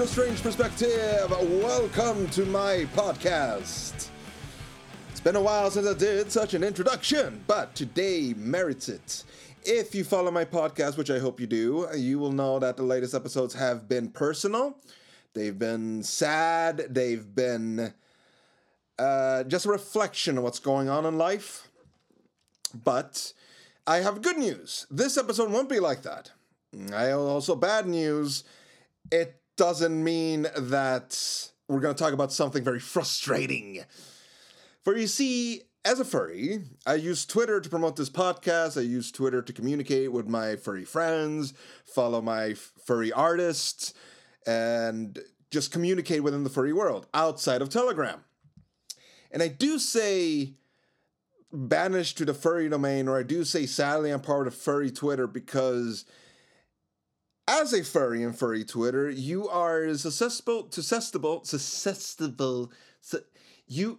To Strange Perspective. Welcome to my podcast. It's been a while since I did such an introduction, but today merits it. If you follow my podcast, which I hope you do, you will know that the latest episodes have been personal. They've been sad. They've been uh, just a reflection of what's going on in life. But I have good news. This episode won't be like that. I also bad news. It doesn't mean that we're going to talk about something very frustrating. For you see, as a furry, I use Twitter to promote this podcast. I use Twitter to communicate with my furry friends, follow my furry artists, and just communicate within the furry world outside of Telegram. And I do say banished to the furry domain, or I do say sadly I'm part of furry Twitter because as a furry and furry Twitter, you are susceptible, susceptible, susceptible, su- you.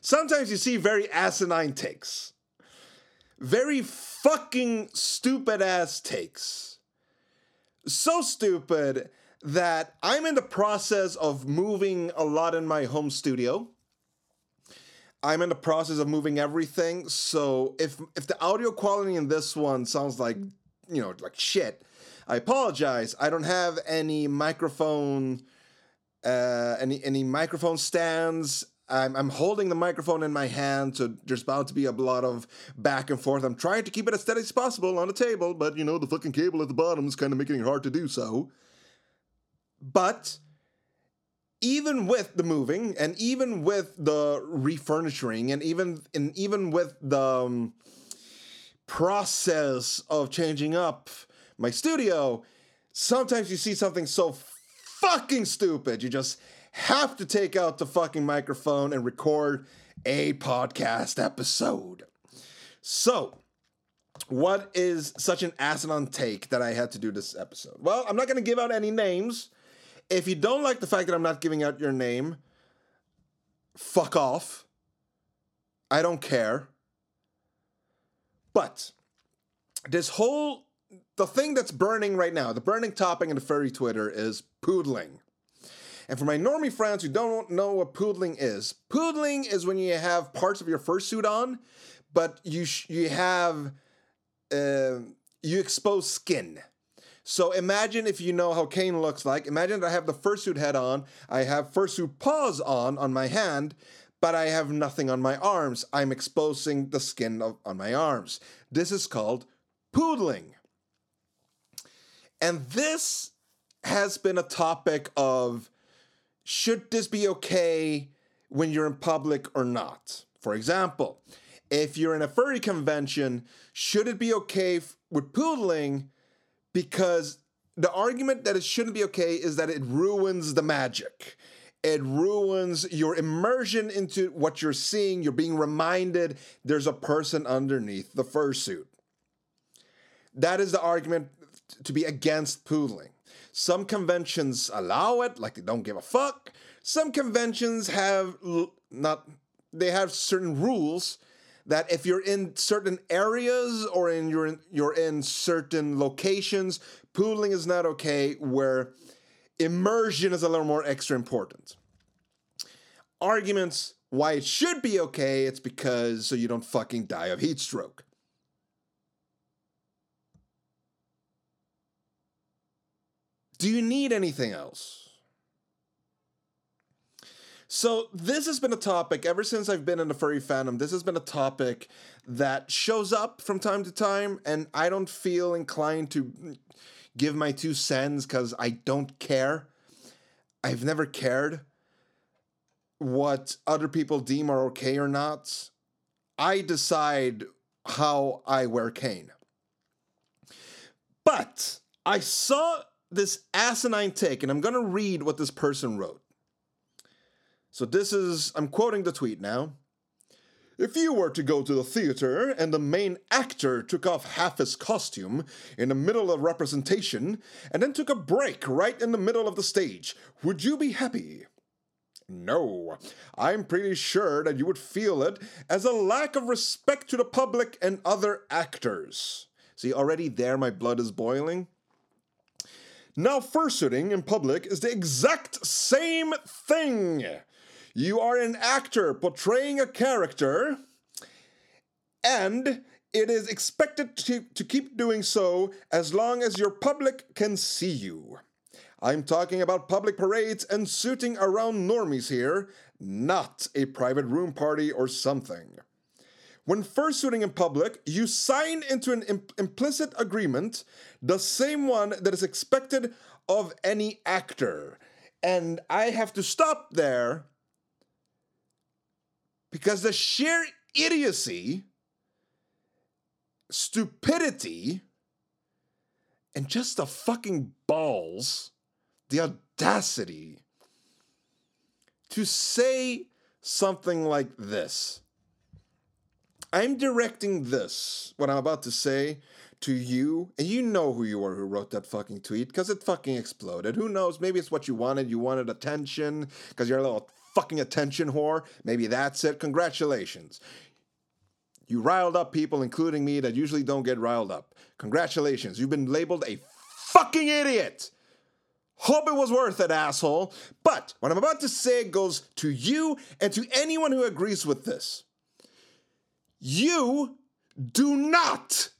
Sometimes you see very asinine takes, very fucking stupid ass takes. So stupid that I'm in the process of moving a lot in my home studio. I'm in the process of moving everything, so if if the audio quality in this one sounds like you know like shit, I apologize. I don't have any microphone, uh, any any microphone stands. I'm, I'm holding the microphone in my hand, so there's bound to be a lot of back and forth. I'm trying to keep it as steady as possible on the table, but you know the fucking cable at the bottom is kind of making it hard to do so. But even with the moving and even with the refurnishing and even and even with the um, process of changing up my studio, sometimes you see something so fucking stupid, you just have to take out the fucking microphone and record a podcast episode. So, what is such an asinine take that I had to do this episode? Well, I'm not going to give out any names. If you don't like the fact that I'm not giving out your name, fuck off. I don't care. But this whole the thing that's burning right now, the burning topic in the furry Twitter is poodling. And for my normie friends who don't know what poodling is, poodling is when you have parts of your fursuit on, but you sh- you have uh, you expose skin. So imagine if you know how Kane looks like. Imagine that I have the fursuit head on, I have fursuit paws on on my hand, but I have nothing on my arms. I'm exposing the skin of, on my arms. This is called poodling. And this has been a topic of should this be okay when you're in public or not? For example, if you're in a furry convention, should it be okay f- with poodling? Because the argument that it shouldn't be okay is that it ruins the magic. It ruins your immersion into what you're seeing. You're being reminded there's a person underneath the fursuit. That is the argument to be against poodling. Some conventions allow it, like they don't give a fuck. Some conventions have l- not, they have certain rules that if you're in certain areas or in you're in, you're in certain locations, poodling is not okay. Where immersion is a little more extra important. Arguments why it should be okay, it's because so you don't fucking die of heat stroke. Do you need anything else? So, this has been a topic ever since I've been in the furry fandom. This has been a topic that shows up from time to time, and I don't feel inclined to give my two cents because I don't care. I've never cared what other people deem are okay or not. I decide how I wear Kane. But I saw this asinine take, and I'm going to read what this person wrote. So, this is, I'm quoting the tweet now. If you were to go to the theater and the main actor took off half his costume in the middle of representation and then took a break right in the middle of the stage, would you be happy? No, I'm pretty sure that you would feel it as a lack of respect to the public and other actors. See, already there my blood is boiling. Now, fursuiting in public is the exact same thing. You are an actor portraying a character, and it is expected to, to keep doing so as long as your public can see you. I'm talking about public parades and suiting around normies here, not a private room party or something. When fursuiting in public, you sign into an imp- implicit agreement, the same one that is expected of any actor. And I have to stop there because the sheer idiocy, stupidity, and just the fucking balls, the audacity to say something like this. I'm directing this, what I'm about to say, to you, and you know who you are who wrote that fucking tweet because it fucking exploded. Who knows? Maybe it's what you wanted. You wanted attention because you're a little fucking attention whore. Maybe that's it. Congratulations. You riled up people, including me, that usually don't get riled up. Congratulations. You've been labeled a fucking idiot. Hope it was worth it, asshole. But what I'm about to say goes to you and to anyone who agrees with this. You do not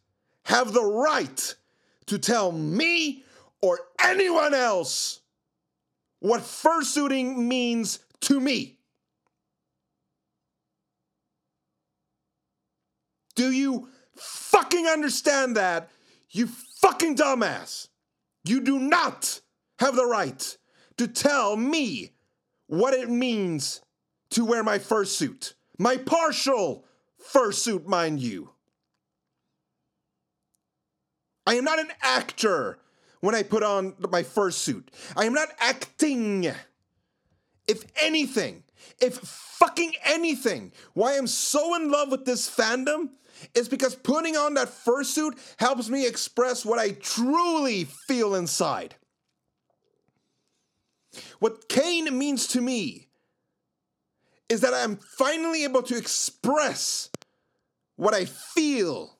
have the right to tell me or anyone else what fursuiting means to me. Do you fucking understand that? You fucking dumbass. You do not have the right to tell me what it means to wear my fursuit. My partial fursuit, mind you. I am not an actor when I put on my fursuit. I am not acting. If anything, if fucking anything, why I'm so in love with this fandom is because putting on that fursuit helps me express what I truly feel inside. What Kane means to me is that I'm finally able to express what I feel,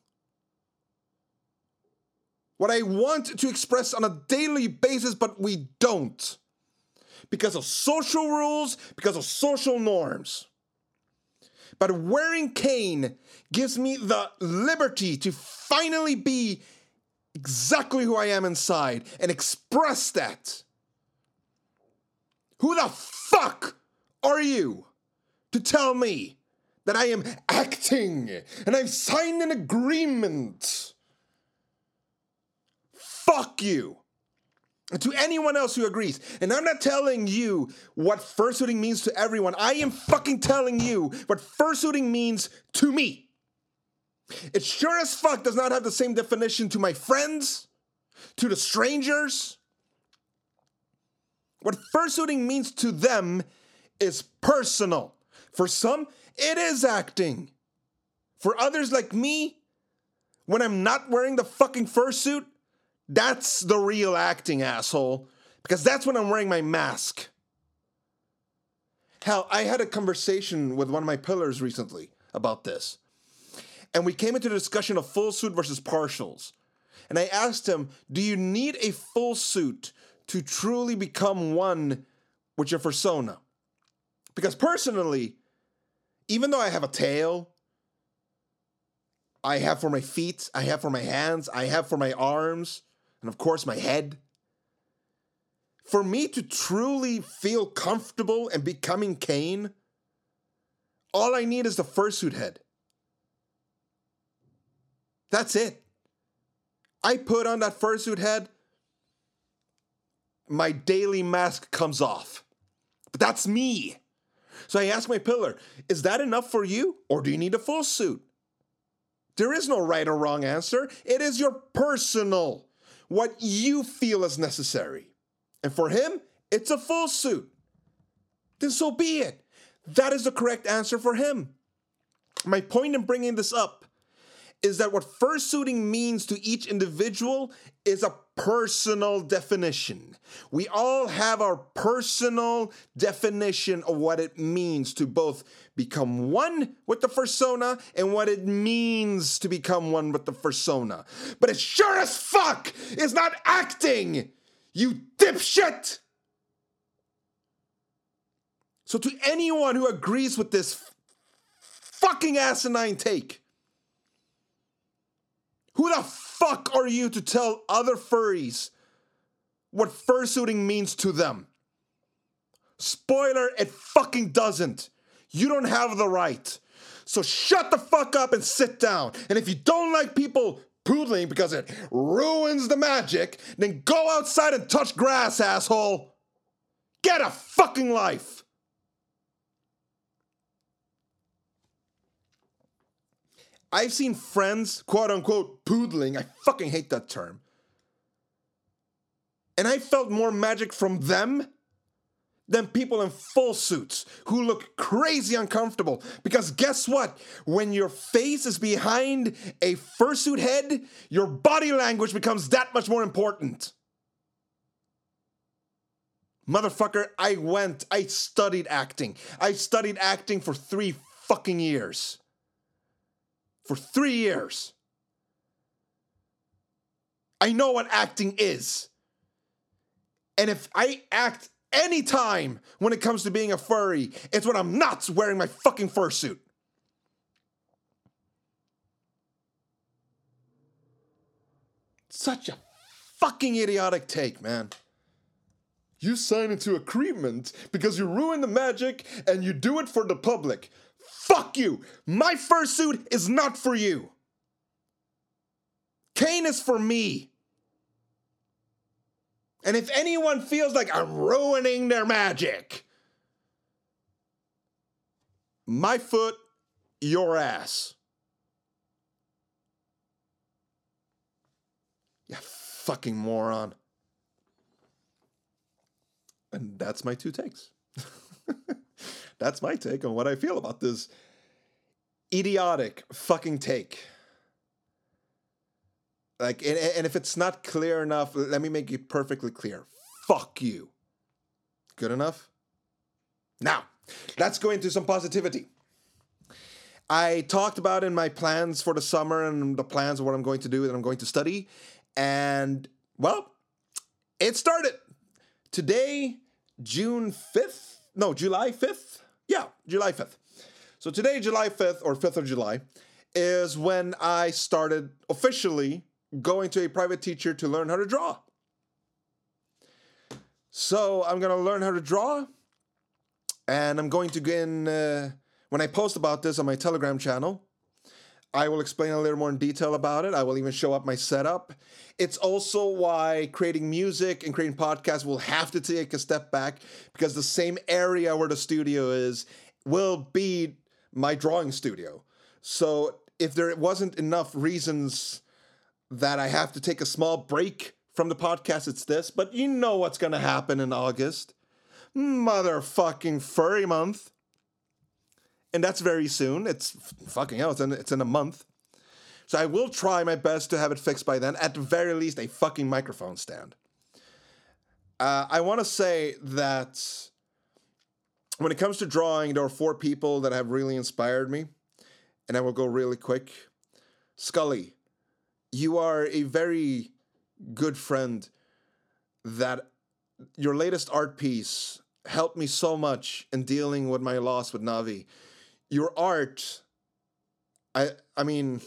what I want to express on a daily basis, but we don't because of social rules, because of social norms. But wearing Kane gives me the liberty to finally be exactly who I am inside and express that. Who the fuck are you to tell me that I am acting and I've signed an agreement? Fuck you. And to anyone else who agrees, and I'm not telling you what fursuiting means to everyone, I am fucking telling you what fursuiting means to me. It sure as fuck does not have the same definition to my friends, to the strangers. What fursuiting means to them is personal. For some, it is acting. For others like me, when I'm not wearing the fucking fursuit, that's the real acting, asshole. Because that's when I'm wearing my mask. Hell, I had a conversation with one of my pillars recently about this. And we came into the discussion of full suit versus partials. And I asked him, Do you need a full suit to truly become one with your persona? Because personally, even though I have a tail, I have for my feet, I have for my hands, I have for my arms, and of course my head. For me to truly feel comfortable and becoming Kane, all I need is the fursuit head. That's it. I put on that fursuit head, my daily mask comes off. But that's me. So I asked my pillar, is that enough for you, or do you need a full suit? There is no right or wrong answer. It is your personal, what you feel is necessary. And for him, it's a full suit. Then so be it. That is the correct answer for him. My point in bringing this up is that what fursuiting means to each individual is a personal definition. We all have our personal definition of what it means to both become one with the persona and what it means to become one with the persona. But it sure as fuck is not acting. You dipshit! So, to anyone who agrees with this fucking asinine take, who the fuck are you to tell other furries what fursuiting means to them? Spoiler, it fucking doesn't. You don't have the right. So shut the fuck up and sit down. And if you don't like people poodling because it ruins the magic, then go outside and touch grass, asshole. Get a fucking life. I've seen friends, quote unquote, poodling. I fucking hate that term. And I felt more magic from them than people in full suits who look crazy uncomfortable. Because guess what? When your face is behind a fursuit head, your body language becomes that much more important. Motherfucker, I went, I studied acting. I studied acting for three fucking years. For three years. I know what acting is. And if I act any time when it comes to being a furry, it's when I'm not wearing my fucking fursuit. Such a fucking idiotic take, man. You sign into agreement because you ruin the magic and you do it for the public. Fuck you! My fursuit is not for you. Kane is for me. And if anyone feels like I'm ruining their magic, my foot, your ass. You fucking moron. And that's my two takes. that's my take on what I feel about this idiotic fucking take. Like, and, and if it's not clear enough, let me make it perfectly clear. Fuck you. Good enough? Now, let's go into some positivity. I talked about in my plans for the summer and the plans of what I'm going to do and I'm going to study. And, well, it started. Today, June 5th, no, July 5th? Yeah, July 5th. So today, July 5th, or 5th of July, is when I started officially going to a private teacher to learn how to draw. So I'm going to learn how to draw, and I'm going to get in, uh, when I post about this on my Telegram channel, I will explain a little more in detail about it. I will even show up my setup. It's also why creating music and creating podcasts will have to take a step back because the same area where the studio is will be my drawing studio. So if there wasn't enough reasons that I have to take a small break from the podcast, it's this. But you know what's going to happen in August. Motherfucking furry month. And that's very soon. It's fucking hell, it's in, it's in a month. So I will try my best to have it fixed by then. At the very least, a fucking microphone stand. Uh, I want to say that when it comes to drawing, there are four people that have really inspired me. And I will go really quick. Scully, you are a very good friend that your latest art piece helped me so much in dealing with my loss with Navi. Your art, I I mean,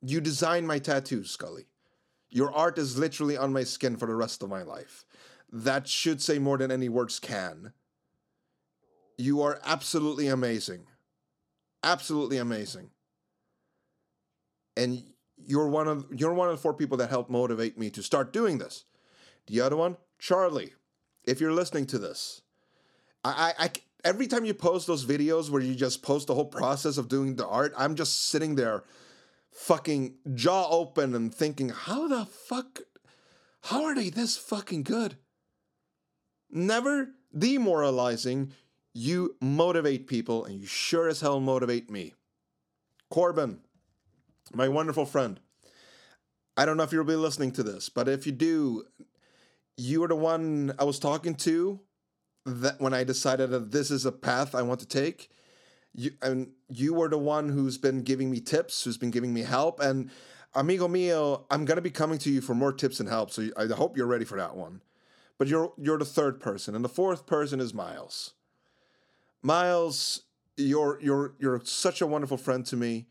you designed my tattoos, Scully. Your art is literally on my skin for the rest of my life. That should say more than any words can. You are absolutely amazing. Absolutely amazing. And you're one of you're one of the four people that helped motivate me to start doing this. The other one, Charlie. If you're listening to this, I, I every time you post those videos where you just post the whole process of doing the art, I'm just sitting there, fucking jaw open and thinking, how the fuck, how are they this fucking good? Never demoralizing. You motivate people, and you sure as hell motivate me. Corbin, my wonderful friend. I don't know if you'll be listening to this, but if you do, you are the one I was talking to that when I decided that this is a path I want to take. You and you were the one who's been giving me tips, who's been giving me help, and amigo mio, I'm gonna be coming to you for more tips and help. So I hope you're ready for that one. But you're you're the third person, and the fourth person is Miles. Miles, you're you're you're such a wonderful friend to me.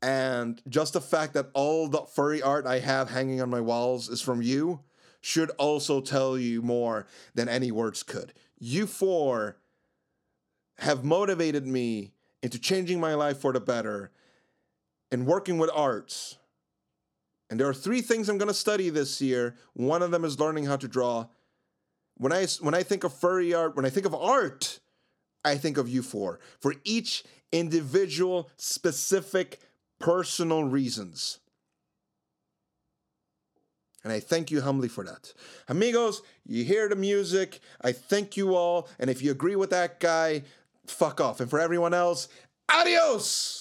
And just the fact that all the furry art I have hanging on my walls is from you should also tell you more than any words could. You four have motivated me into changing my life for the better and working with arts. And there are three things I'm going to study this year. One of them is learning how to draw. When I when I think of furry art, when I think of art, I think of you four for each individual specific personal reasons. And I thank you humbly for that. Amigos, you hear the music. I thank you all. And if you agree with that guy, fuck off. And for everyone else, adios!